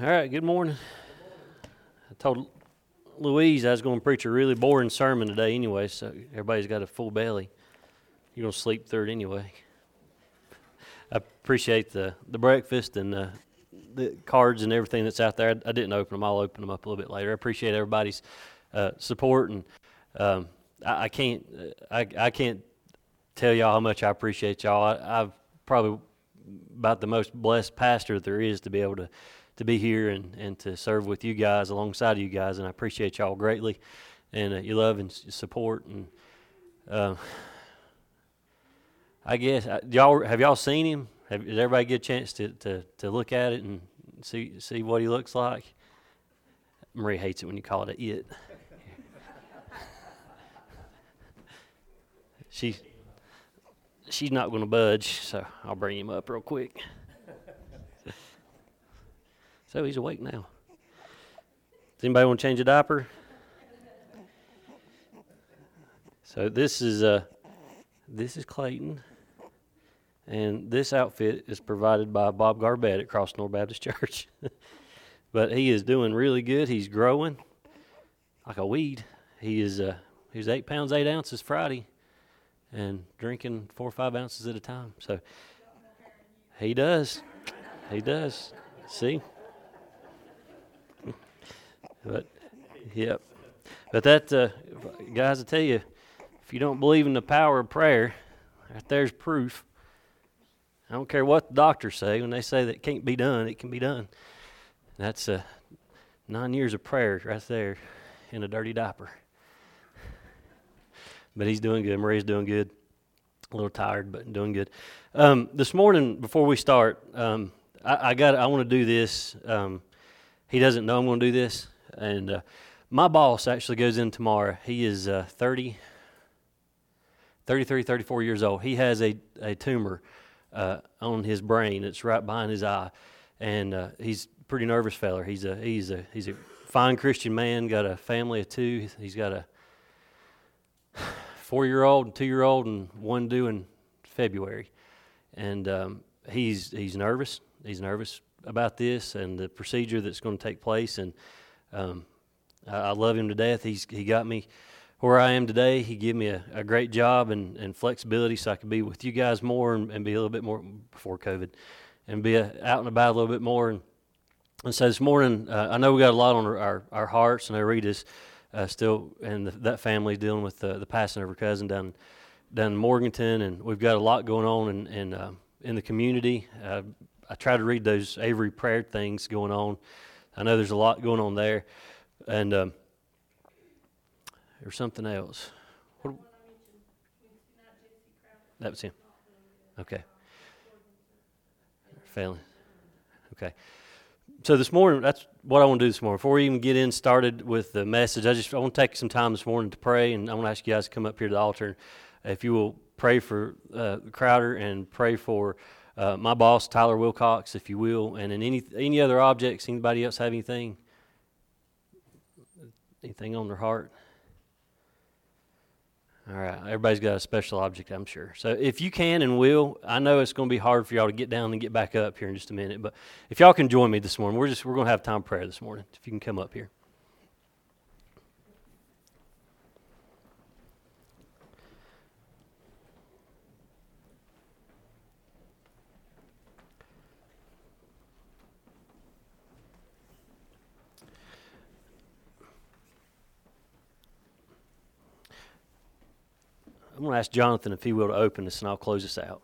All right, good morning. I told Louise I was going to preach a really boring sermon today anyway, so everybody's got a full belly. You're going to sleep through it anyway. I appreciate the, the breakfast and the, the cards and everything that's out there. I, I didn't open them, I'll open them up a little bit later. I appreciate everybody's uh, support, and um, I, can't, I, I can't tell y'all how much I appreciate y'all. I, I've probably about the most blessed pastor there is to be able to to be here and, and to serve with you guys alongside of you guys, and I appreciate y'all greatly, and uh, your love and support. And uh, I guess uh, y'all have y'all seen him? Have, did everybody get a chance to, to, to look at it and see see what he looks like? Marie hates it when you call it a it. she she's not going to budge, so I'll bring him up real quick. So he's awake now. Does anybody want to change a diaper? So this is uh, this is Clayton, and this outfit is provided by Bob Garbett at Cross North Baptist Church. but he is doing really good. He's growing like a weed. He is uh, he was eight pounds eight ounces Friday and drinking four or five ounces at a time. So he does. He does. See? But, yep. But that, uh, guys, I tell you, if you don't believe in the power of prayer, right there's proof. I don't care what the doctors say. When they say that it can't be done, it can be done. That's uh, nine years of prayer right there in a dirty diaper. But he's doing good. Marie's doing good. A little tired, but doing good. Um, this morning, before we start, um, I, I, got. I want to do this. Um, he doesn't know I'm going to do this, and uh, my boss actually goes in tomorrow. He is uh, 30, 33, 34 years old. He has a, a tumor uh, on his brain. It's right behind his eye, and uh, he's a pretty nervous feller. He's a he's a he's a fine Christian man. Got a family of two. He's got a four year old and two year old, and one due in February. And um, he's he's nervous. He's nervous about this and the procedure that's going to take place. And um, I, I, love him to death. He's he got me where I am today. He gave me a, a great job and, and flexibility, so I could be with you guys more and, and be a little bit more before COVID, and be a, out and about a little bit more. And, and so this morning, uh, I know we got a lot on our, our, our hearts, and I read uh, still, and the, that family dealing with the, the passing of her cousin down down in Morganton, and we've got a lot going on in in, uh, in the community. Uh, I try to read those Avery prayer things going on. I know there's a lot going on there, and um, there's something else. What, that was him. Okay. Failing. Okay so this morning, that's what I want to do this morning. Before we even get in started with the message, I just I want to take some time this morning to pray, and I want to ask you guys to come up here to the altar. If you will pray for uh, Crowder and pray for uh, my boss Tyler Wilcox, if you will, and in any any other objects. Anybody else have anything? Anything on their heart? All right, everybody's got a special object, I'm sure. So if you can and will, I know it's going to be hard for y'all to get down and get back up here in just a minute, but if y'all can join me this morning, we're just we're going to have time prayer this morning. If you can come up here. I'm going to ask Jonathan if he will to open this, and I'll close this out.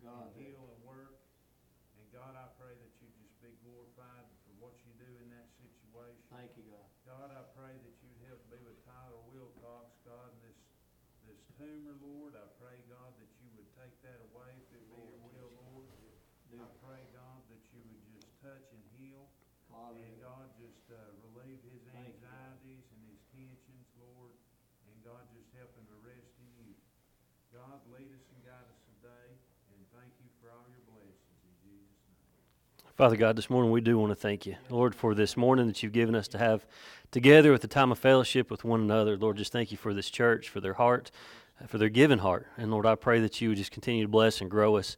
God, and heal and work. And God, I pray that you just be glorified for what you do in that situation. Thank you, God. God, I pray that you'd help me with Tyler Wilcox, God, and this, this tumor, Lord. I pray, God, that you would take that away if it be your will, Lord. I pray, God, that you would just touch and heal. And God, just uh, relieve his anxieties and his tensions, Lord. And God, just help him to rest in you. God, lead us and guide us today. Thank you for all your blessings in Jesus' name. Father God, this morning we do want to thank you, Lord, for this morning that you've given us to have together with the time of fellowship with one another. Lord, just thank you for this church, for their heart, for their giving heart. And Lord, I pray that you would just continue to bless and grow us.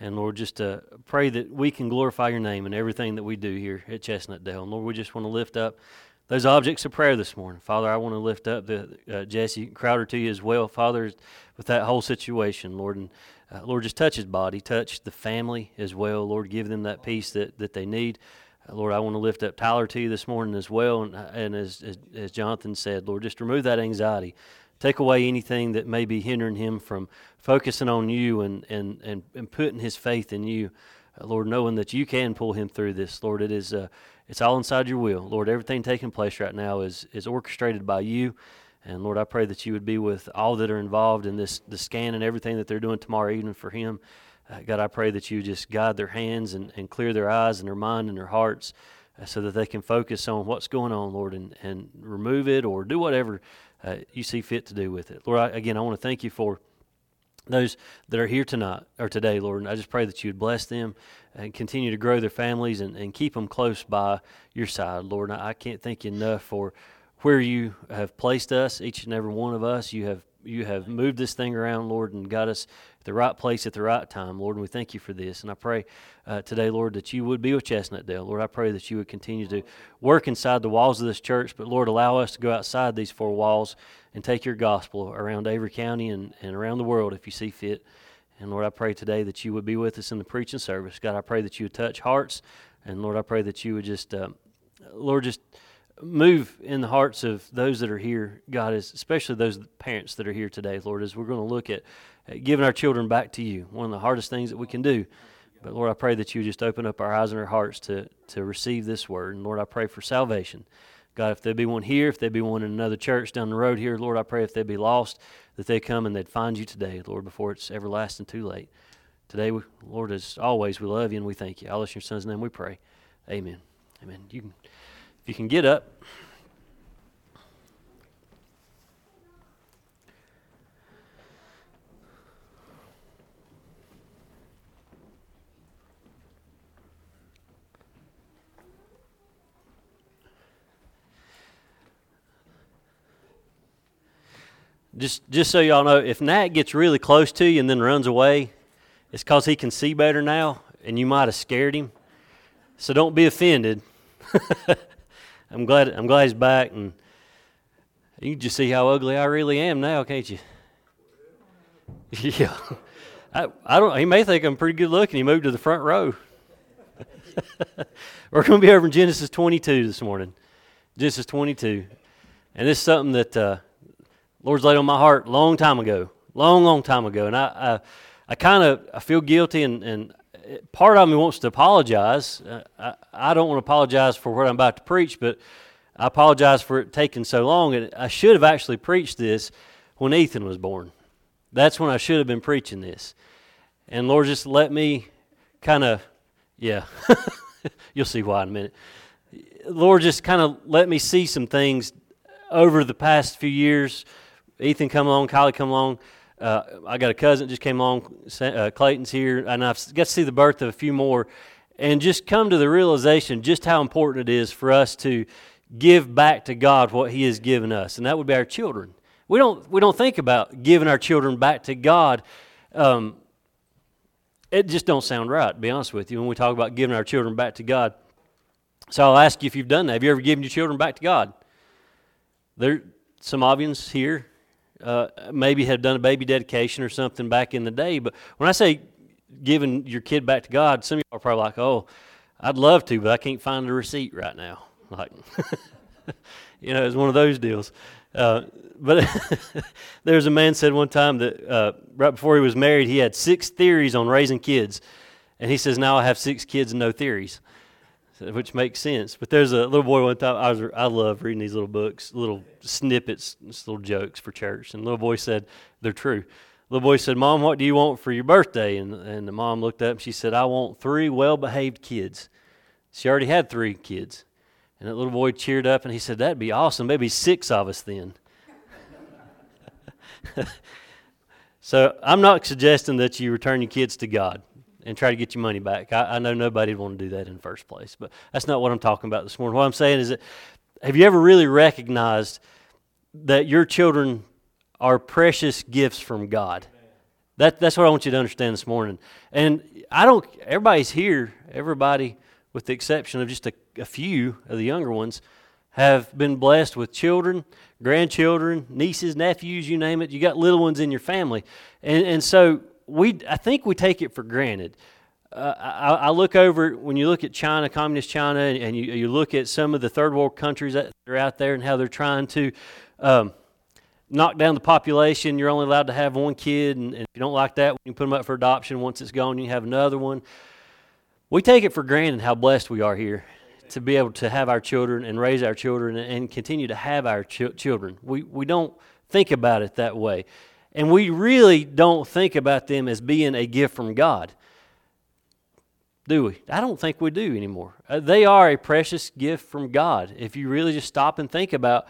And Lord, just uh, pray that we can glorify your name in everything that we do here at Chestnut Dale. And Lord, we just want to lift up those objects of prayer this morning. Father, I want to lift up the uh, Jesse Crowder to you as well, Father, with that whole situation, Lord. And uh, Lord, just touch his body, touch the family as well. Lord, give them that peace that, that they need. Uh, Lord, I want to lift up Tyler to you this morning as well. And, uh, and as, as, as Jonathan said, Lord, just remove that anxiety. Take away anything that may be hindering him from focusing on you and, and, and, and putting his faith in you. Uh, Lord, knowing that you can pull him through this. Lord, it is uh, it's all inside your will. Lord, everything taking place right now is, is orchestrated by you. And Lord, I pray that you would be with all that are involved in this the scan and everything that they're doing tomorrow evening for him. Uh, God, I pray that you just guide their hands and, and clear their eyes and their mind and their hearts uh, so that they can focus on what's going on, Lord, and, and remove it or do whatever uh, you see fit to do with it. Lord, I, again, I want to thank you for those that are here tonight or today, Lord. And I just pray that you would bless them and continue to grow their families and, and keep them close by your side, Lord. I, I can't thank you enough for where you have placed us, each and every one of us. You have you have moved this thing around, Lord, and got us at the right place at the right time, Lord. And we thank you for this. And I pray uh, today, Lord, that you would be with Chestnut Dale. Lord, I pray that you would continue to work inside the walls of this church, but Lord, allow us to go outside these four walls and take your gospel around Avery County and, and around the world if you see fit. And Lord, I pray today that you would be with us in the preaching service. God, I pray that you would touch hearts. And Lord, I pray that you would just, uh, Lord, just move in the hearts of those that are here, God, is especially those parents that are here today, Lord, as we're going to look at, at giving our children back to you, one of the hardest things that we can do. But Lord, I pray that you just open up our eyes and our hearts to, to receive this word. And Lord, I pray for salvation. God, if there be one here, if there be one in another church down the road here, Lord, I pray if they be lost, that they come and they'd find you today, Lord, before it's everlasting too late. Today, we, Lord, as always, we love you and we thank you. All in your son's name we pray. Amen. Amen. You can, if you can get up. Just, just so y'all know, if Nat gets really close to you and then runs away, it's because he can see better now, and you might have scared him. So don't be offended. I'm glad, I'm glad he's back, and you can just see how ugly I really am now, can't you? Yeah, I, I don't. He may think I'm pretty good looking. He moved to the front row. We're going to be over in Genesis 22 this morning. Genesis 22, and this is something that. Uh, Lord's laid on my heart long time ago, long, long time ago, and I, I, I kind of I feel guilty, and, and part of me wants to apologize. Uh, I, I don't want to apologize for what I'm about to preach, but I apologize for it taking so long. And I should have actually preached this when Ethan was born. That's when I should have been preaching this. And Lord, just let me kind of, yeah, you'll see why in a minute. Lord, just kind of let me see some things over the past few years Ethan come along, Kylie come along. Uh, I got a cousin just came along. Uh, Clayton's here, and I've got to see the birth of a few more, and just come to the realization just how important it is for us to give back to God what He has given us, and that would be our children. We don't we don't think about giving our children back to God. Um, it just don't sound right, to be honest with you, when we talk about giving our children back to God. So I'll ask you if you've done that. Have you ever given your children back to God? There, some of here uh, maybe have done a baby dedication or something back in the day. But when I say giving your kid back to God, some of you are probably like, oh, I'd love to, but I can't find a receipt right now. Like, you know, it's one of those deals. Uh, but there's a man said one time that uh, right before he was married, he had six theories on raising kids. And he says, now I have six kids and no theories. Which makes sense. But there's a little boy one time. I was I love reading these little books, little snippets, little jokes for church. And the little boy said they're true. The little boy said, "Mom, what do you want for your birthday?" And and the mom looked up. and She said, "I want three well-behaved kids." She already had three kids. And that little boy cheered up and he said, That'd be awesome. Maybe six of us then. so I'm not suggesting that you return your kids to God and try to get your money back. I, I know nobody would want to do that in the first place, but that's not what I'm talking about this morning. What I'm saying is that have you ever really recognized that your children are precious gifts from God? That, that's what I want you to understand this morning. And I don't, everybody's here, everybody, with the exception of just a, a few of the younger ones, have been blessed with children, grandchildren, nieces, nephews, you name it. You got little ones in your family. And, and so we, I think we take it for granted. Uh, I, I, look over when you look at China, communist China, and, and you, you, look at some of the third world countries that are out there and how they're trying to um, knock down the population. You're only allowed to have one kid, and, and if you don't like that, you put them up for adoption. Once it's gone, you have another one. We take it for granted how blessed we are here to be able to have our children and raise our children and continue to have our ch- children. We, we don't think about it that way. And we really don't think about them as being a gift from God. Do we? I don't think we do anymore. Uh, they are a precious gift from God. If you really just stop and think about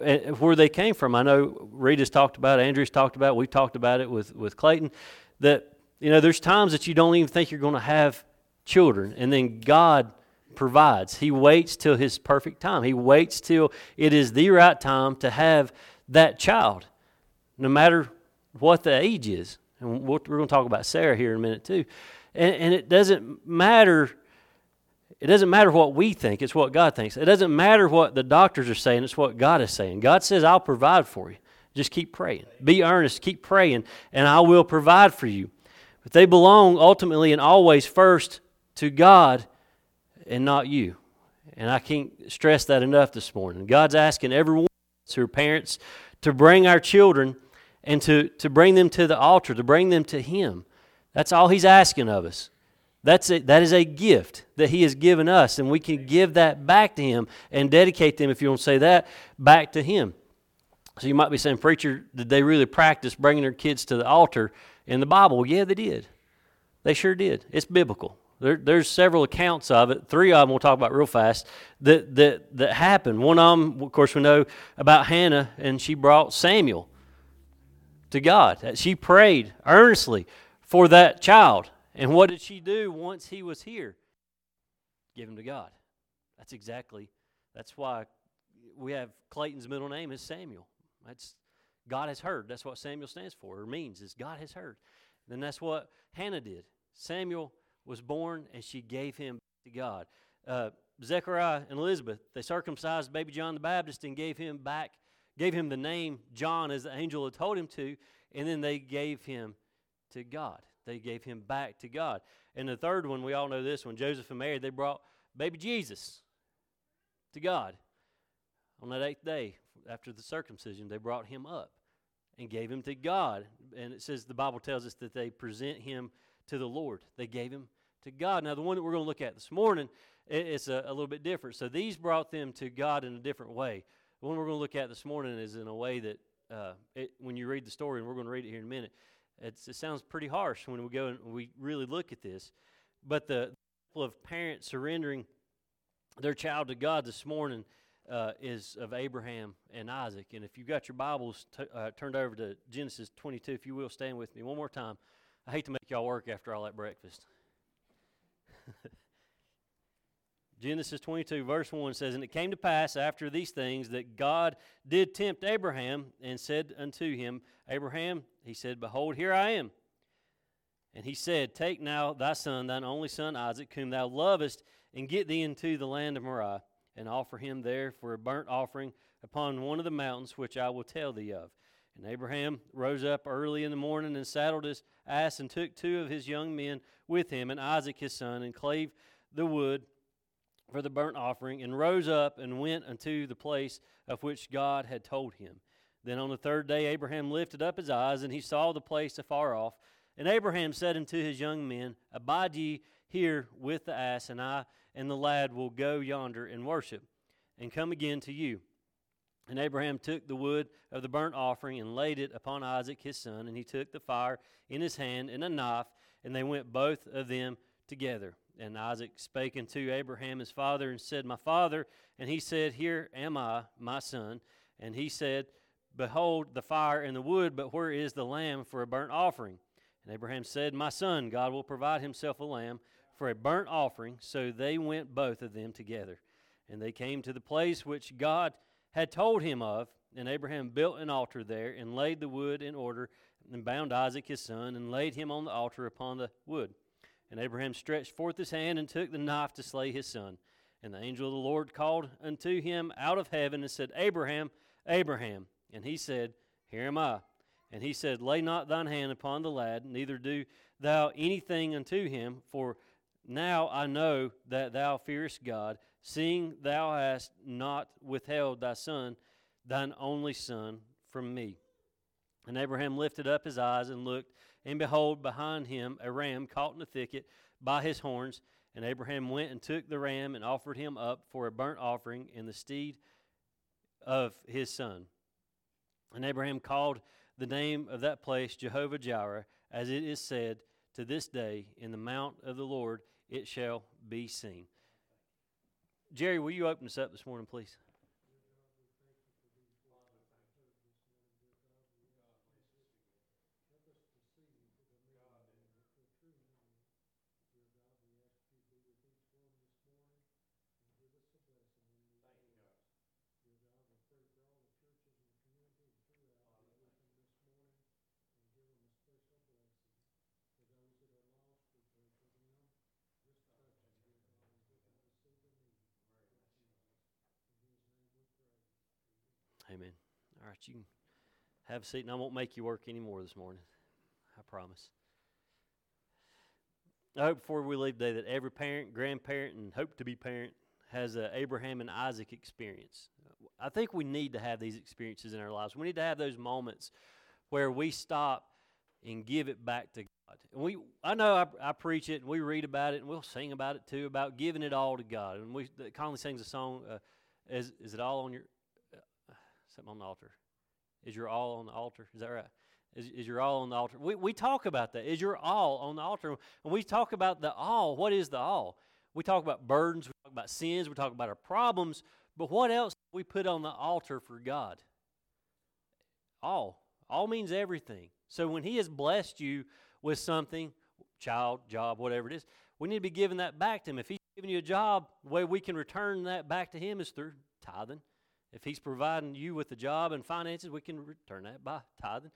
uh, where they came from. I know Rita's talked about, Andrew's talked about, we've talked about it with, with Clayton, that, you know, there's times that you don't even think you're going to have children. And then God provides. He waits till his perfect time. He waits till it is the right time to have that child, no matter what the age is. And we're going to talk about Sarah here in a minute too. And, and it doesn't matter. It doesn't matter what we think, it's what God thinks. It doesn't matter what the doctors are saying, it's what God is saying. God says, I'll provide for you. Just keep praying. Be earnest, keep praying, and I will provide for you. But they belong ultimately and always first to God and not you. And I can't stress that enough this morning. God's asking everyone who are parents to bring our children and to, to bring them to the altar, to bring them to Him. That's all He's asking of us. That's a, that is a gift that He has given us, and we can give that back to Him and dedicate them, if you want to say that, back to Him. So you might be saying, Preacher, did they really practice bringing their kids to the altar in the Bible? Yeah, they did. They sure did. It's biblical. There, there's several accounts of it. Three of them we'll talk about real fast that, that, that happened. One of them, of course, we know about Hannah, and she brought Samuel to God. She prayed earnestly for that child. And what did she do once he was here? Give him to God. That's exactly, that's why we have Clayton's middle name is Samuel. That's God has heard. That's what Samuel stands for or means is God has heard. And that's what Hannah did. Samuel was born and she gave him to God. Uh, Zechariah and Elizabeth, they circumcised baby John the Baptist and gave him back, gave him the name John as the angel had told him to, and then they gave him to God. They gave him back to God. And the third one, we all know this one, Joseph and Mary, they brought baby Jesus to God. On that eighth day after the circumcision, they brought him up and gave him to God. And it says, the Bible tells us that they present him to the Lord. They gave him to God. Now, the one that we're going to look at this morning is a, a little bit different. So these brought them to God in a different way. The one we're going to look at this morning is in a way that uh, it, when you read the story, and we're going to read it here in a minute, it sounds pretty harsh when we go and we really look at this. But the example of parents surrendering their child to God this morning uh, is of Abraham and Isaac. And if you've got your Bibles t- uh, turned over to Genesis 22, if you will stand with me one more time. I hate to make y'all work after all that breakfast. Genesis 22, verse 1 says, And it came to pass after these things that God did tempt Abraham and said unto him, Abraham, he said, Behold, here I am. And he said, Take now thy son, thine only son Isaac, whom thou lovest, and get thee into the land of Moriah, and offer him there for a burnt offering upon one of the mountains which I will tell thee of. And Abraham rose up early in the morning and saddled his ass and took two of his young men with him and Isaac his son and clave the wood for the burnt offering and rose up and went unto the place of which God had told him. Then on the third day Abraham lifted up his eyes and he saw the place afar off. And Abraham said unto his young men, Abide ye here with the ass, and I and the lad will go yonder and worship, and come again to you. And Abraham took the wood of the burnt offering and laid it upon Isaac his son, and he took the fire in his hand and a knife, and they went both of them together. And Isaac spake unto Abraham his father, and said, My father. And he said, Here am I, my son. And he said, Behold the fire and the wood, but where is the lamb for a burnt offering? And Abraham said, My son, God will provide himself a lamb for a burnt offering. So they went both of them together. And they came to the place which God had told him of. And Abraham built an altar there, and laid the wood in order, and bound Isaac his son, and laid him on the altar upon the wood. And Abraham stretched forth his hand, and took the knife to slay his son. And the angel of the Lord called unto him out of heaven, and said, Abraham, Abraham. And he said, Here am I. And he said, Lay not thine hand upon the lad, neither do thou anything unto him, for now I know that thou fearest God, seeing thou hast not withheld thy son, thine only son, from me. And Abraham lifted up his eyes and looked, and behold, behind him a ram caught in a thicket by his horns. And Abraham went and took the ram and offered him up for a burnt offering in the stead of his son. And Abraham called the name of that place Jehovah Jireh, as it is said, To this day, in the mount of the Lord it shall be seen. Jerry, will you open us up this morning, please? Amen. All right, you can have a seat, and I won't make you work anymore this morning. I promise. I hope before we leave today that every parent, grandparent, and hope to be parent has an Abraham and Isaac experience. I think we need to have these experiences in our lives. We need to have those moments where we stop and give it back to God. And we, I know I, I, preach it and we read about it and we'll sing about it too about giving it all to God. And we Conley sings a song. Uh, is is it all on your uh, something on the altar? Is your all on the altar? Is that right? Is, is your all on the altar? We we talk about that. Is your all on the altar? And we talk about the all. What is the all? We talk about burdens. We talk about sins. We talk about our problems. But what else we put on the altar for God? All. All means everything. So when He has blessed you with something, child, job, whatever it is, we need to be giving that back to Him. If He's giving you a job, the way we can return that back to Him is through tithing. If He's providing you with a job and finances, we can return that by tithing,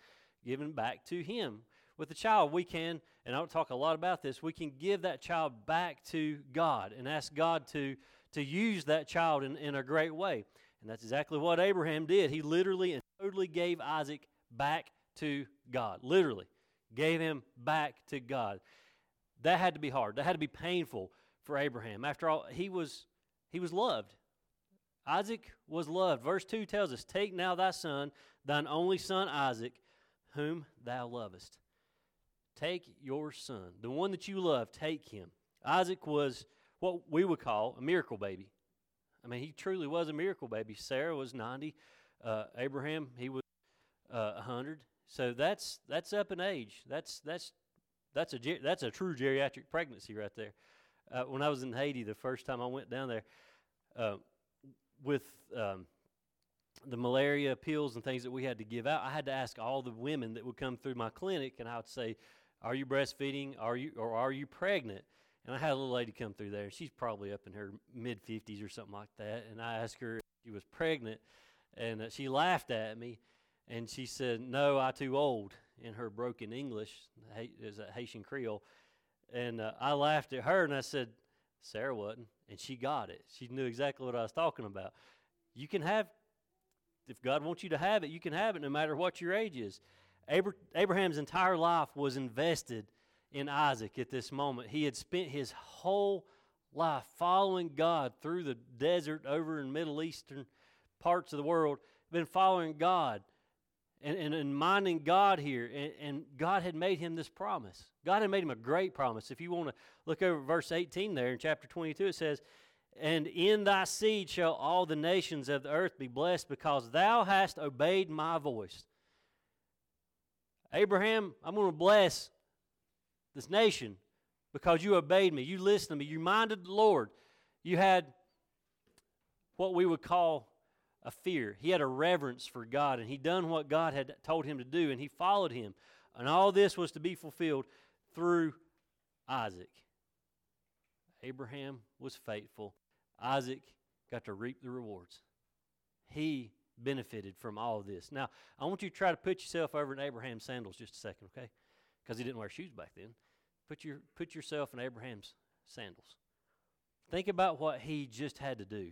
giving back to Him. With the child, we can, and I don't talk a lot about this, we can give that child back to God and ask God to, to use that child in, in a great way. And that's exactly what Abraham did. He literally and totally gave Isaac back to God. Literally, gave him back to God. That had to be hard. That had to be painful for Abraham. After all, he was he was loved. Isaac was loved. Verse 2 tells us, Take now thy son, thine only son Isaac, whom thou lovest. Take your son, the one that you love, take him. Isaac was what we would call a miracle baby. I mean, he truly was a miracle baby. Sarah was 90. Uh, Abraham, he was uh, 100. So that's that's up in age. That's that's that's a that's a true geriatric pregnancy right there. Uh, when I was in Haiti the first time I went down there, uh, with um, the malaria pills and things that we had to give out, I had to ask all the women that would come through my clinic, and I would say, "Are you breastfeeding? Are you or are you pregnant?" And I had a little lady come through there, and she's probably up in her mid 50s or something like that. And I asked her if she was pregnant, and uh, she laughed at me. And she said, No, I too old, in her broken English, is a Haitian Creole. And uh, I laughed at her and I said, Sarah wasn't. And she got it. She knew exactly what I was talking about. You can have, if God wants you to have it, you can have it no matter what your age is. Abraham's entire life was invested in Isaac at this moment. He had spent his whole life following God through the desert over in Middle Eastern parts of the world, been following God and, and, and minding God here. And, and God had made him this promise. God had made him a great promise. If you want to look over verse 18 there in chapter 22, it says, And in thy seed shall all the nations of the earth be blessed, because thou hast obeyed my voice. Abraham, I'm going to bless this nation because you obeyed me. You listened to me. You minded the Lord. You had what we would call a fear. He had a reverence for God, and he done what God had told him to do, and he followed him. And all this was to be fulfilled through Isaac. Abraham was faithful. Isaac got to reap the rewards. He benefited from all of this. Now, I want you to try to put yourself over in Abraham's sandals just a second, okay? Because he didn't wear shoes back then. Put, your, put yourself in Abraham's sandals. Think about what he just had to do.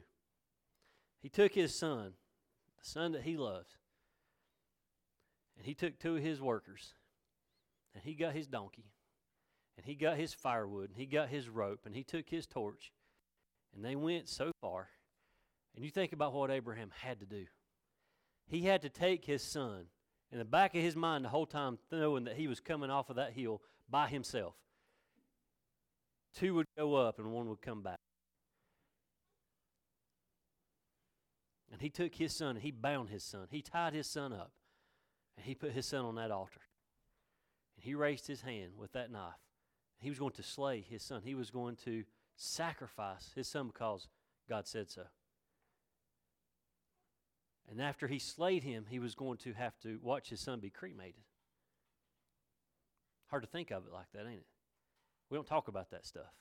He took his son, the son that he loved, and he took two of his workers, and he got his donkey, and he got his firewood, and he got his rope, and he took his torch, and they went so far. And you think about what Abraham had to do. He had to take his son in the back of his mind the whole time, knowing that he was coming off of that hill by himself. Two would go up and one would come back. And he took his son and he bound his son. He tied his son up and he put his son on that altar. And he raised his hand with that knife. He was going to slay his son. He was going to sacrifice his son because God said so. And after he slayed him, he was going to have to watch his son be cremated. Hard to think of it like that, ain't it? We don't talk about that stuff.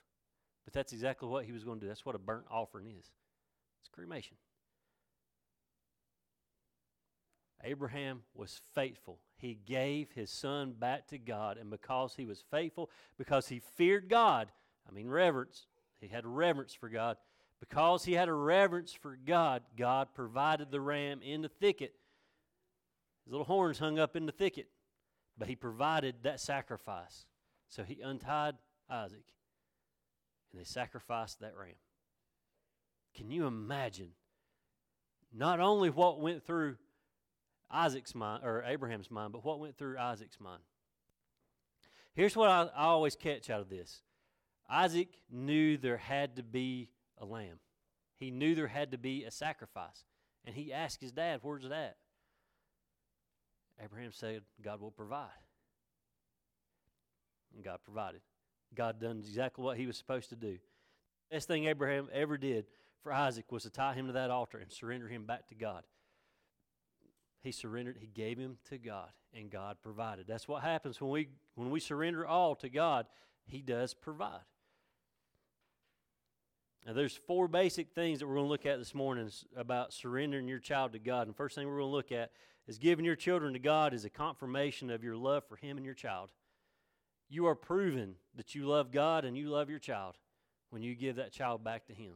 But that's exactly what he was going to do. That's what a burnt offering is it's cremation. Abraham was faithful. He gave his son back to God. And because he was faithful, because he feared God, I mean, reverence, he had reverence for God. Because he had a reverence for God, God provided the ram in the thicket. His little horns hung up in the thicket, but he provided that sacrifice. So he untied Isaac and they sacrificed that ram. Can you imagine not only what went through Isaac's mind, or Abraham's mind, but what went through Isaac's mind. Here's what I, I always catch out of this Isaac knew there had to be a lamb, he knew there had to be a sacrifice. And he asked his dad, Where's that? Abraham said, God will provide. And God provided. God done exactly what he was supposed to do. The best thing Abraham ever did for Isaac was to tie him to that altar and surrender him back to God. He surrendered, he gave him to God, and God provided. That's what happens when we when we surrender all to God, he does provide. Now there's four basic things that we're going to look at this morning about surrendering your child to God. And first thing we're going to look at is giving your children to God is a confirmation of your love for him and your child. You are proven that you love God and you love your child when you give that child back to him.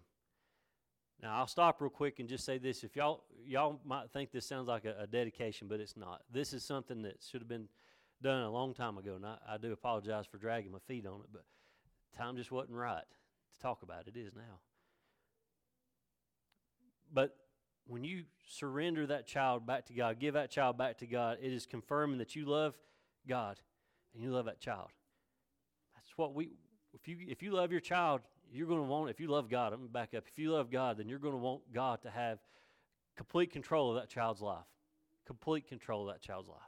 Now I'll stop real quick and just say this: if y'all y'all might think this sounds like a, a dedication, but it's not. This is something that should have been done a long time ago, and I, I do apologize for dragging my feet on it, but time just wasn't right to talk about. It is now. But when you surrender that child back to God, give that child back to God, it is confirming that you love God and you love that child. That's what we if you if you love your child, you're going to want, if you love God, I'm going to back up. If you love God, then you're going to want God to have complete control of that child's life. Complete control of that child's life.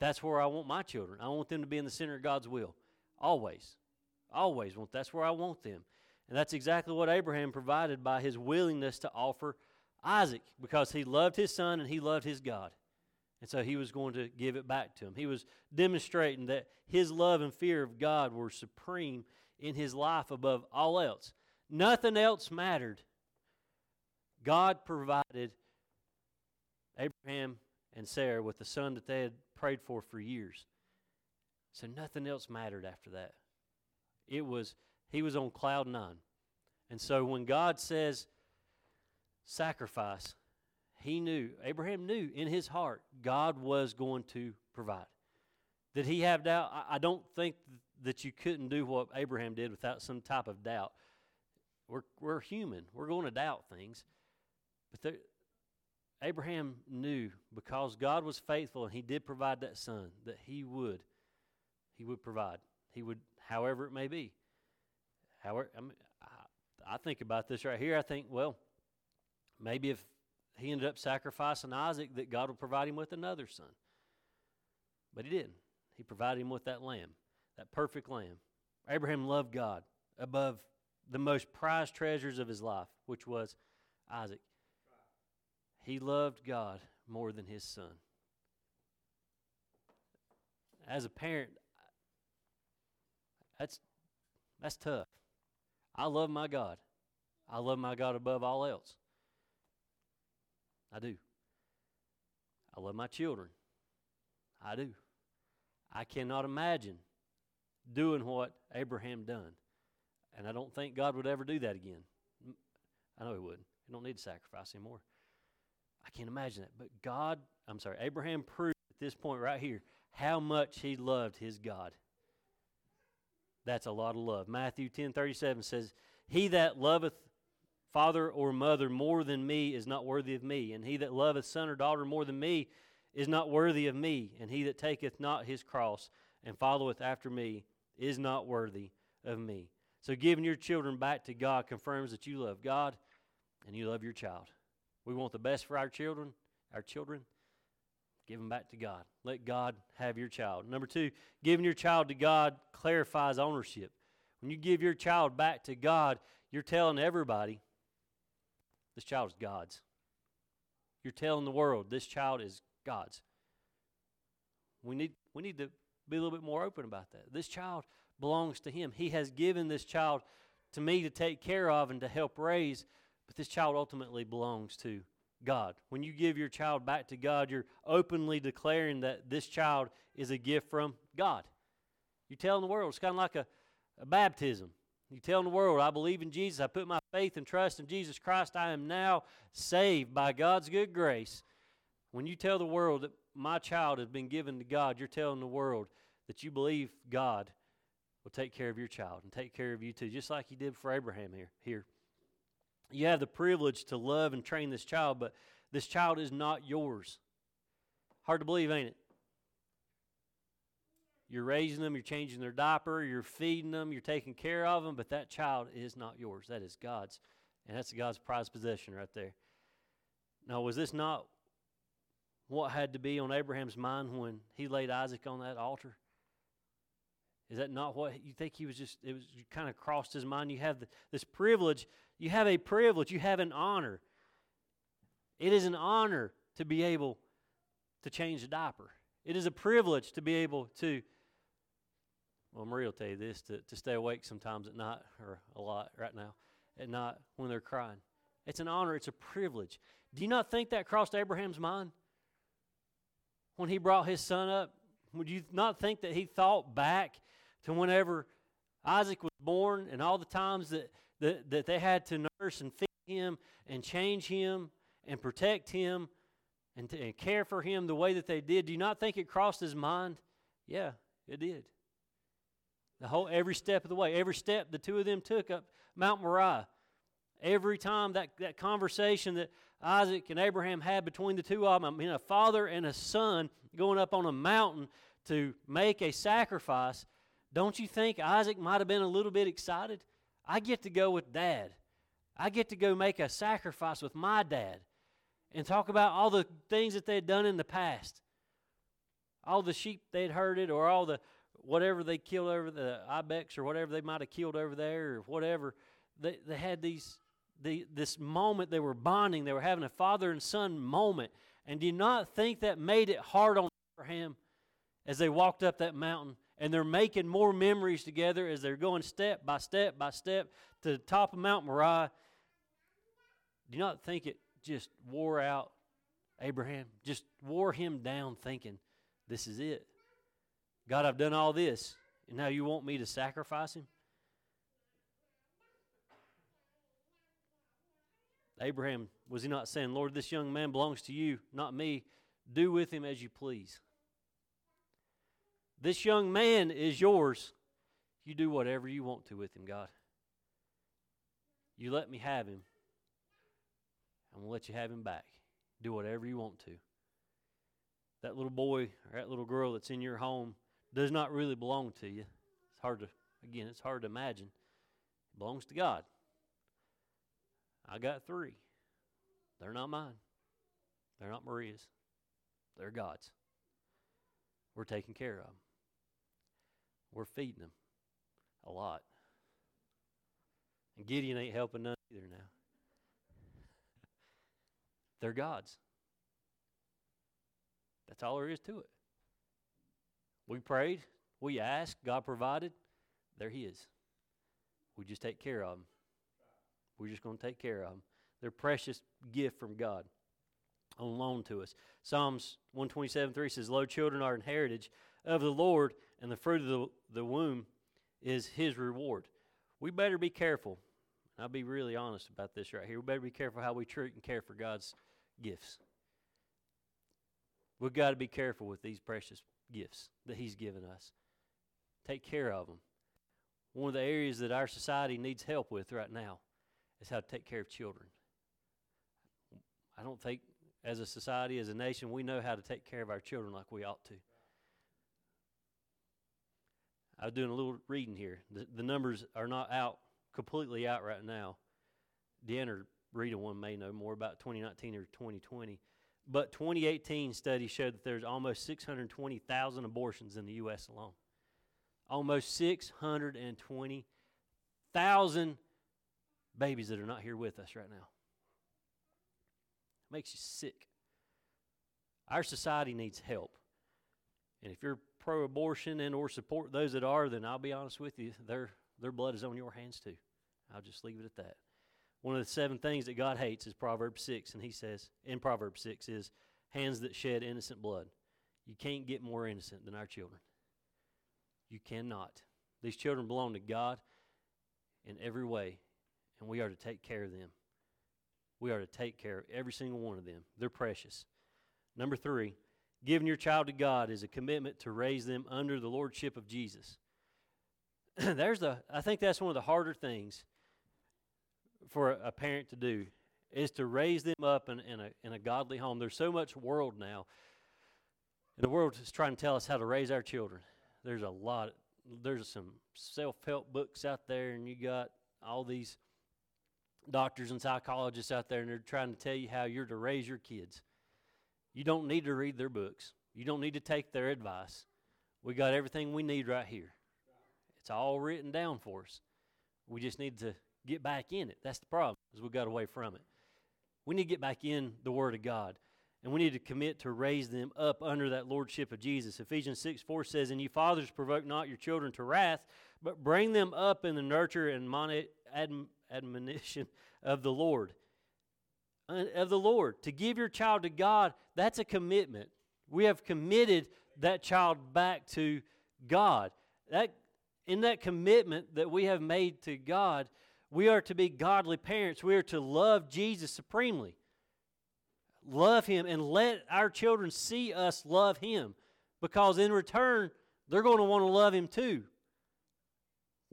That's where I want my children. I want them to be in the center of God's will. Always. Always want that's where I want them. And that's exactly what Abraham provided by his willingness to offer Isaac because he loved his son and he loved his God. And so he was going to give it back to him. He was demonstrating that his love and fear of God were supreme in his life above all else. Nothing else mattered. God provided Abraham and Sarah with the son that they had prayed for for years. So nothing else mattered after that. It was he was on cloud 9. And so when God says sacrifice, he knew, Abraham knew in his heart, God was going to provide. Did he have doubt? I, don't think that you couldn't do what Abraham did without some type of doubt. We're, we're human, we're going to doubt things. But there, Abraham knew because God was faithful and he did provide that son that he would he would provide. He would however it may be. However, I, mean, I, I think about this right here. I think, well, maybe if he ended up sacrificing Isaac, that God would provide him with another son. But he didn't. He provided him with that lamb, that perfect lamb. Abraham loved God above the most prized treasures of his life, which was Isaac. He loved God more than his son. As a parent, that's, that's tough. I love my God. I love my God above all else. I do. I love my children. I do. I cannot imagine doing what Abraham done. And I don't think God would ever do that again. I know he wouldn't. He don't need to sacrifice anymore. I can't imagine that. But God, I'm sorry, Abraham proved at this point right here how much he loved his God. That's a lot of love. Matthew 10:37 says, "He that loveth father or mother more than me is not worthy of me, and he that loveth son or daughter more than me is not worthy of me, and he that taketh not his cross and followeth after me is not worthy of me." So giving your children back to God confirms that you love God and you love your child. We want the best for our children, our children. Give them back to God. Let God have your child. Number two, giving your child to God clarifies ownership. When you give your child back to God, you're telling everybody this child is God's. You're telling the world this child is God's. We need, we need to be a little bit more open about that. This child belongs to Him. He has given this child to me to take care of and to help raise, but this child ultimately belongs to God. When you give your child back to God, you're openly declaring that this child is a gift from God. You're telling the world, it's kind of like a, a baptism. You're telling the world, I believe in Jesus, I put my faith and trust in Jesus Christ, I am now saved by God's good grace. When you tell the world that my child has been given to God, you're telling the world that you believe God will take care of your child and take care of you too, just like He did for Abraham here. here you have the privilege to love and train this child, but this child is not yours. Hard to believe, ain't it? You're raising them, you're changing their diaper, you're feeding them, you're taking care of them, but that child is not yours. That is God's. And that's God's prized possession right there. Now, was this not what had to be on Abraham's mind when he laid Isaac on that altar? Is that not what you think he was just, it was kind of crossed his mind? You have the, this privilege. You have a privilege. You have an honor. It is an honor to be able to change a diaper. It is a privilege to be able to, well, Marie will tell you this, to, to stay awake sometimes at night, or a lot right now, at night when they're crying. It's an honor, it's a privilege. Do you not think that crossed Abraham's mind when he brought his son up? Would you not think that he thought back to whenever Isaac was born and all the times that, that, that they had to nurse and feed him and change him and protect him and, to, and care for him the way that they did? Do you not think it crossed his mind? Yeah, it did. The whole every step of the way, every step the two of them took up Mount Moriah. Every time that, that conversation that Isaac and Abraham had between the two of them, I mean, a father and a son going up on a mountain to make a sacrifice, don't you think Isaac might have been a little bit excited? I get to go with dad. I get to go make a sacrifice with my dad and talk about all the things that they had done in the past. All the sheep they'd herded, or all the whatever they killed over the ibex, or whatever they might have killed over there, or whatever. They, they had these the, this moment they were bonding, they were having a father and son moment. And do you not think that made it hard on Abraham as they walked up that mountain? And they're making more memories together as they're going step by step by step to the top of Mount Moriah. Do you not think it just wore out Abraham? Just wore him down thinking, this is it. God, I've done all this, and now you want me to sacrifice him? Abraham, was he not saying, Lord, this young man belongs to you, not me? Do with him as you please. This young man is yours. You do whatever you want to with him, God. You let me have him. I'm going to let you have him back. Do whatever you want to. That little boy or that little girl that's in your home does not really belong to you. It's hard to, again, it's hard to imagine. It belongs to God. I got three. They're not mine. They're not Maria's. They're God's. We're taking care of them. We're feeding them a lot. And Gideon ain't helping none either now. They're God's. That's all there is to it. We prayed, we asked, God provided, they're His. We just take care of them. We're just going to take care of them. They're precious gift from God on loan to us. Psalms 127 3 says, Lo, children are an heritage of the Lord, and the fruit of the, the womb is his reward. We better be careful. I'll be really honest about this right here. We better be careful how we treat and care for God's gifts. We've got to be careful with these precious gifts that He's given us. Take care of them. One of the areas that our society needs help with right now is how to take care of children. I don't think, as a society, as a nation, we know how to take care of our children like we ought to. I was doing a little reading here. The, the numbers are not out completely out right now. Deanna Rita one may know more about 2019 or 2020. But 2018 study showed that there's almost 620,000 abortions in the U.S. alone. Almost 620,000 babies that are not here with us right now. It makes you sick. Our society needs help. And if you're pro-abortion and or support those that are, then I'll be honest with you, their their blood is on your hands too. I'll just leave it at that. One of the seven things that God hates is Proverbs 6, and he says in Proverbs 6 is hands that shed innocent blood. You can't get more innocent than our children. You cannot. These children belong to God in every way, and we are to take care of them. We are to take care of every single one of them. They're precious. Number three, giving your child to God is a commitment to raise them under the lordship of Jesus. There's the I think that's one of the harder things for a, parent to do is to raise them up in, in, a, in a godly home. There's so much world now. And the world is trying to tell us how to raise our children. There's a lot. There's some self-help books out there, and you got all these doctors and psychologists out there, and they're trying to tell you how you're to raise your kids. You don't need to read their books. You don't need to take their advice. We got everything we need right here. It's all written down for us. We just need to get back in it. That's the problem, is we got away from it. We need to get back in the Word of God. And we need to commit to raise them up under that lordship of Jesus. Ephesians 6 4 says, And you fathers provoke not your children to wrath, but bring them up in the nurture and admonition of the Lord. Of the Lord. To give your child to God, that's a commitment. We have committed that child back to God. That, in that commitment that we have made to God, we are to be godly parents. We are to love Jesus supremely. Love Him and let our children see us love Him because in return, they're going to want to love Him too.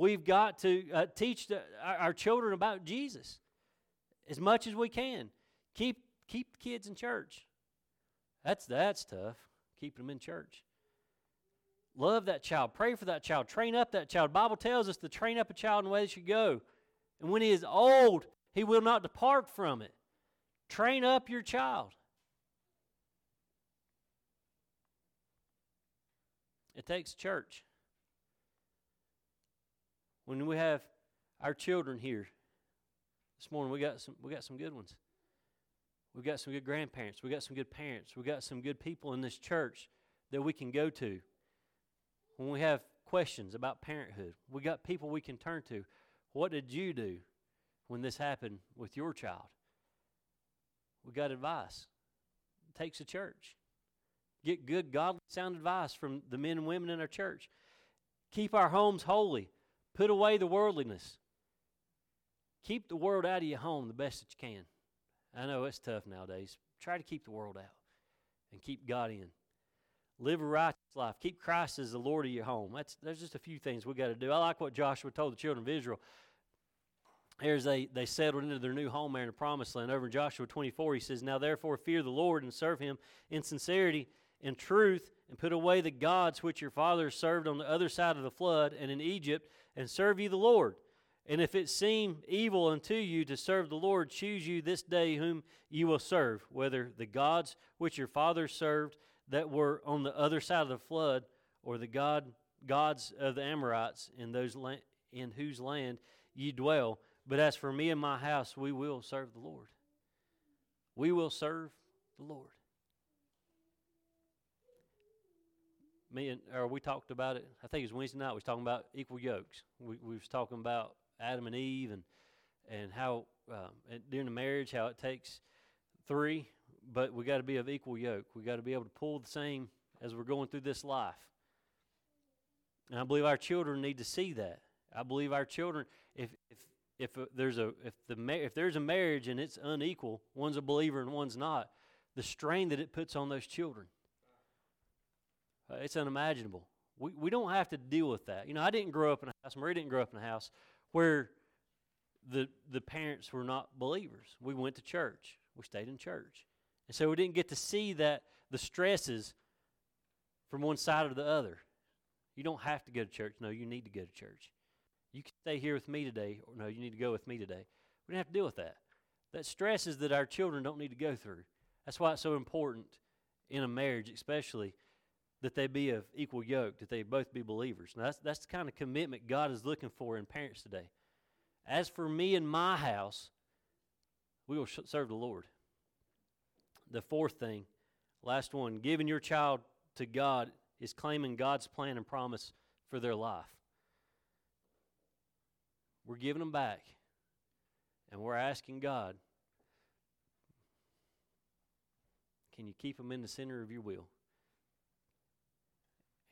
We've got to uh, teach the, our, our children about Jesus as much as we can. Keep, keep the kids in church. That's, that's tough, keeping them in church. Love that child. Pray for that child. Train up that child. Bible tells us to train up a child in the way they should go. And when he is old, he will not depart from it. Train up your child. It takes church. When we have our children here this morning, we got some we got some good ones. We've got some good grandparents. We've got some good parents. We've got some good people in this church that we can go to. When we have questions about parenthood, we got people we can turn to. What did you do when this happened with your child? We got advice. It takes a church. Get good, godly, sound advice from the men and women in our church. Keep our homes holy. Put away the worldliness. Keep the world out of your home the best that you can. I know it's tough nowadays. Try to keep the world out and keep God in. Live a righteous life. Keep Christ as the Lord of your home. That's, there's just a few things we got to do. I like what Joshua told the children of Israel. as they, they settled into their new home there in the promised land. Over in Joshua 24, he says, Now therefore fear the Lord and serve him in sincerity and truth, and put away the gods which your fathers served on the other side of the flood and in Egypt, and serve you the Lord. And if it seem evil unto you to serve the Lord, choose you this day whom you will serve, whether the gods which your fathers served that were on the other side of the flood, or the god gods of the Amorites in those la- in whose land ye dwell. But as for me and my house, we will serve the Lord. We will serve the Lord. Me and or we talked about it. I think it was Wednesday night. We was talking about equal yokes. We, we was talking about Adam and Eve and and how um, and during the marriage how it takes three, but we got to be of equal yoke. We got to be able to pull the same as we're going through this life. And I believe our children need to see that. I believe our children, if if if there's a if the if there's a marriage and it's unequal, one's a believer and one's not, the strain that it puts on those children, uh, it's unimaginable. We we don't have to deal with that. You know, I didn't grow up in a house. Marie didn't grow up in a house where the the parents were not believers. We went to church. We stayed in church, and so we didn't get to see that the stresses from one side or the other. You don't have to go to church. No, you need to go to church. You can stay here with me today, or no, you need to go with me today. We don't have to deal with that. That stresses that our children don't need to go through. That's why it's so important in a marriage, especially, that they be of equal yoke, that they both be believers. Now, that's, that's the kind of commitment God is looking for in parents today. As for me and my house, we will serve the Lord. The fourth thing, last one, giving your child to God is claiming God's plan and promise for their life. We're giving them back. And we're asking God, can you keep them in the center of your will?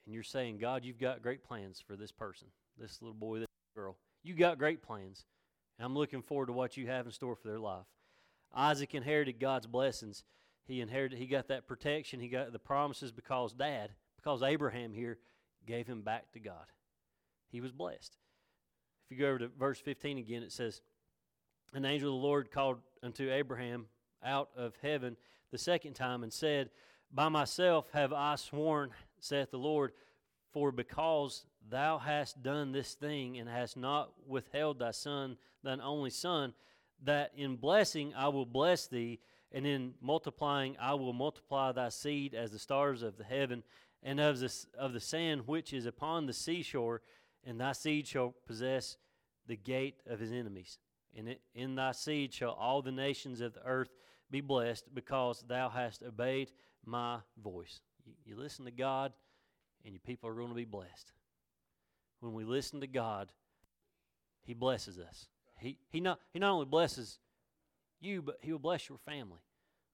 And you're saying, God, you've got great plans for this person, this little boy, this girl. You got great plans. And I'm looking forward to what you have in store for their life. Isaac inherited God's blessings. He inherited, he got that protection, he got the promises because dad, because Abraham here gave him back to God. He was blessed. If you go over to verse 15 again, it says, An angel of the Lord called unto Abraham out of heaven the second time and said, By myself have I sworn, saith the Lord, for because thou hast done this thing and hast not withheld thy son, thine only son, that in blessing I will bless thee, and in multiplying I will multiply thy seed as the stars of the heaven, and of the, of the sand which is upon the seashore, and thy seed shall possess the gate of his enemies. And in thy seed shall all the nations of the earth be blessed, because thou hast obeyed my voice. You, listen to God, and your people are going to be blessed. When we listen to God, He blesses us. He, he, not, he not only blesses you, but He will bless your family.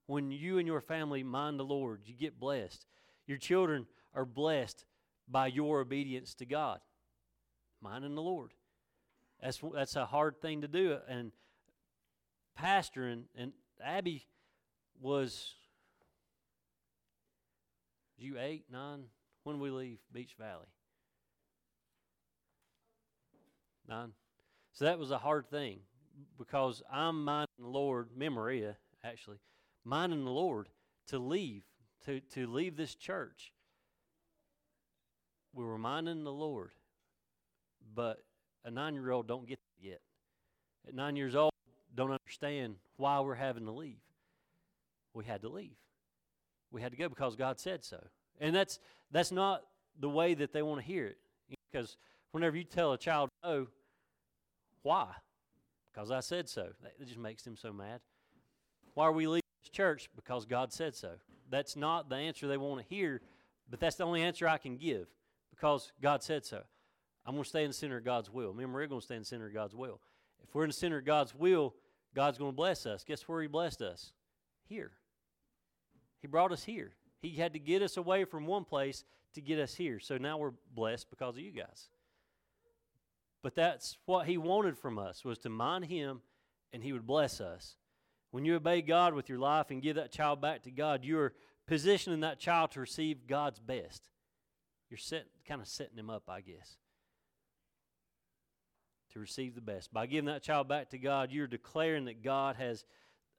When you and your family mind the Lord, you get blessed. Your children are blessed by your obedience to God minding the Lord. That's that's a hard thing to do. And pastoring and Abby was you eight, nine? When we leave Beach Valley? Nine. So that was a hard thing because I'm minding the Lord, me Maria, actually, minding the Lord to leave, to, to leave this church. We were minding the Lord but a nine year old don't get that yet. At nine years old, don't understand why we're having to leave. We had to leave. We had to go because God said so. And that's that's not the way that they want to hear it. Because whenever you tell a child no, why? Because I said so. That just makes them so mad. Why are we leaving this church? Because God said so. That's not the answer they want to hear, but that's the only answer I can give because God said so. I'm going to stay in the center of God's will. Me and Maria are going to stay in the center of God's will. If we're in the center of God's will, God's going to bless us. Guess where He blessed us? Here. He brought us here. He had to get us away from one place to get us here. So now we're blessed because of you guys. But that's what He wanted from us was to mind Him and He would bless us. When you obey God with your life and give that child back to God, you're positioning that child to receive God's best. You're set, kind of setting him up, I guess to receive the best. By giving that child back to God, you're declaring that God has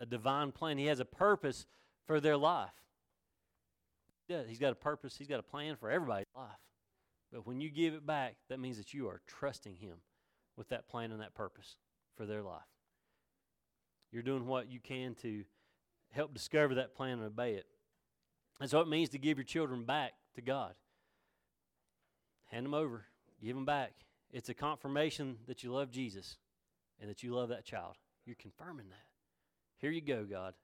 a divine plan. He has a purpose for their life. Yeah, he's got a purpose, he's got a plan for everybody's life. But when you give it back, that means that you are trusting him with that plan and that purpose for their life. You're doing what you can to help discover that plan and obey it. And so it means to give your children back to God. Hand them over, give them back. It's a confirmation that you love Jesus and that you love that child. You're confirming that. Here you go, God.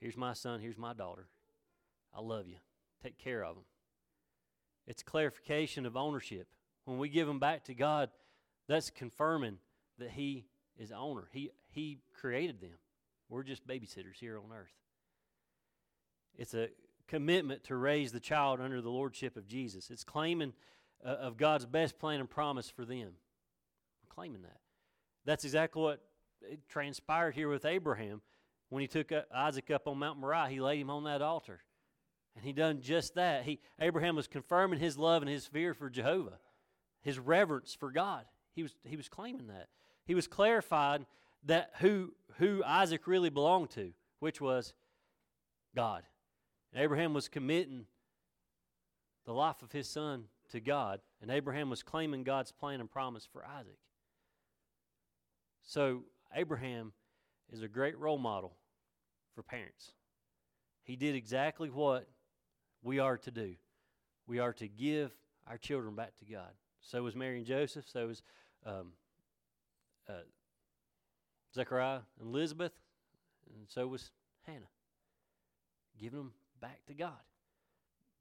Here's my son, here's my daughter. I love you. Take care of them. It's clarification of ownership. When we give them back to God, that's confirming that He is owner. He, he created them. We're just babysitters here on earth. It's a commitment to raise the child under the lordship of Jesus. It's claiming uh, of God's best plan and promise for them. We're claiming that. That's exactly what transpired here with Abraham when he took uh, Isaac up on Mount Moriah. He laid him on that altar. And he done just that. He Abraham was confirming his love and his fear for Jehovah, his reverence for God. He was he was claiming that. He was clarifying that who who Isaac really belonged to, which was God. And Abraham was committing the life of his son to God, and Abraham was claiming God's plan and promise for Isaac. So Abraham is a great role model for parents. He did exactly what we are to do. We are to give our children back to God. So was Mary and Joseph. So was um, uh, Zechariah and Elizabeth. And so was Hannah. Giving them back to God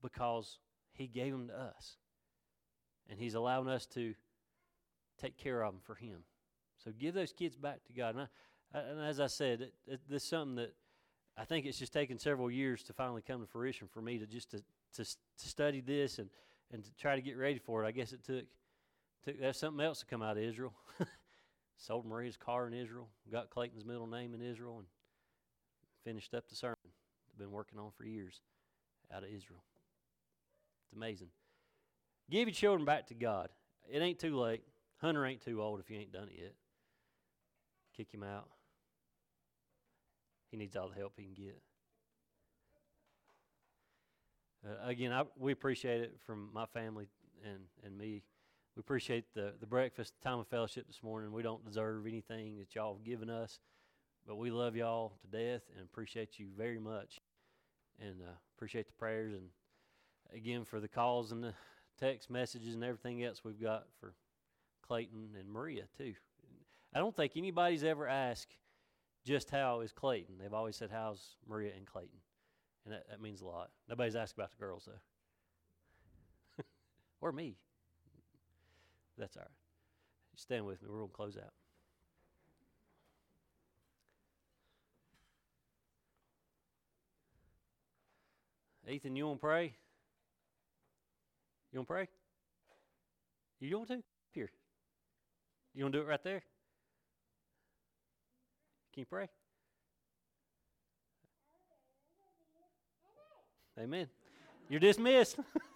because He gave them to us. And He's allowing us to take care of them for Him. So give those kids back to God. And, I, and as I said, it, it, this is something that I think it's just taken several years to finally come to fruition for me to just to, to, to study this and, and to try to get ready for it. I guess it took took that's something else to come out of Israel. Sold Maria's car in Israel, got Clayton's middle name in Israel, and finished up the sermon. I've been working on for years out of Israel. It's amazing. Give your children back to God. It ain't too late. Hunter ain't too old if you ain't done it yet. Kick him out. He needs all the help he can get. Uh, again, I, we appreciate it from my family and, and me. We appreciate the, the breakfast, time of fellowship this morning. We don't deserve anything that y'all have given us, but we love y'all to death and appreciate you very much. And uh, appreciate the prayers and again for the calls and the text messages and everything else we've got for Clayton and Maria too. I don't think anybody's ever asked just how is Clayton. They've always said how's Maria and Clayton, and that, that means a lot. Nobody's asked about the girls though, or me. That's all right. Stand with me. We're gonna close out. Ethan, you want to pray? You want to pray? You want to? Here. You want to do it right there? Can you pray? Amen. You're dismissed.